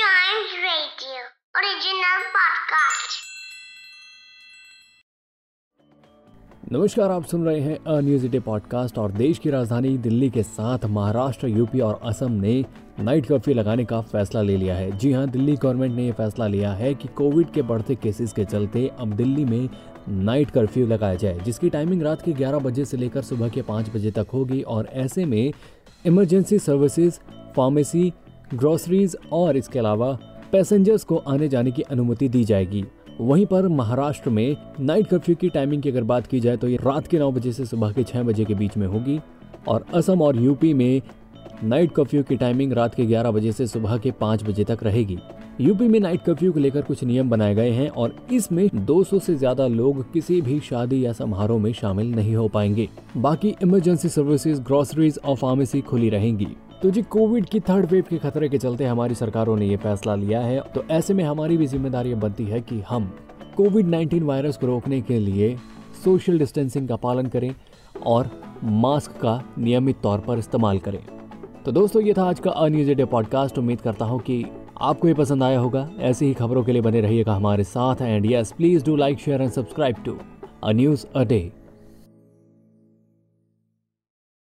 Radio. नमस्कार, आप सुन रहे हैं अ न्यूज़ डे पॉडकास्ट और देश की राजधानी दिल्ली के साथ महाराष्ट्र, यूपी और असम ने नाइट कर्फ्यू लगाने का फैसला ले लिया है जी हाँ, दिल्ली गवर्नमेंट ने यह फैसला लिया है कि कोविड के बढ़ते केसेस के चलते अब दिल्ली में नाइट कर्फ्यू लगाया जाए, जिसकी टाइमिंग रात के 11 बजे से लेकर सुबह के 5 बजे तक होगी और ऐसे में इमरजेंसी सर्विसेज़, फार्मेसी ग्रोसरीज और इसके अलावा पैसेंजर्स को आने जाने की अनुमति दी जाएगी। वहीं पर महाराष्ट्र में नाइट कर्फ्यू की टाइमिंग की अगर बात की जाए तो ये रात के नौ बजे से सुबह के छः बजे के बीच में होगी और असम और यूपी में नाइट कर्फ्यू की टाइमिंग रात के 11 बजे से सुबह के 5 बजे तक रहेगी। यूपी में नाइट कर्फ्यू को लेकर कुछ नियम बनाए गए हैं और इसमें 200 से ज़्यादा लोग किसी भी शादी या समारोह में शामिल नहीं हो पाएँगे। बाकी इमरजेंसी सर्विसेज़ ग्रोसरीज और फार्मेसी खुली रहेंगी। तो जी, कोविड की थर्ड वेव के खतरे के चलते हमारी सरकारों ने ये फैसला लिया है। तो ऐसे में हमारी भी ज़िम्मेदारी बनती है कि हम कोविड 19 वायरस को रोकने के लिए सोशल डिस्टेंसिंग का पालन करें और मास्क का नियमित तौर पर इस्तेमाल करें। तो दोस्तों, ये था आज का अ न्यूज़ डे पॉडकास्ट। उम्मीद करता हूँ कि आपको ये पसंद आया होगा। ऐसी ही खबरों के लिए बने रहिएगा हमारे साथ। And yes please do like share and subscribe to a news a day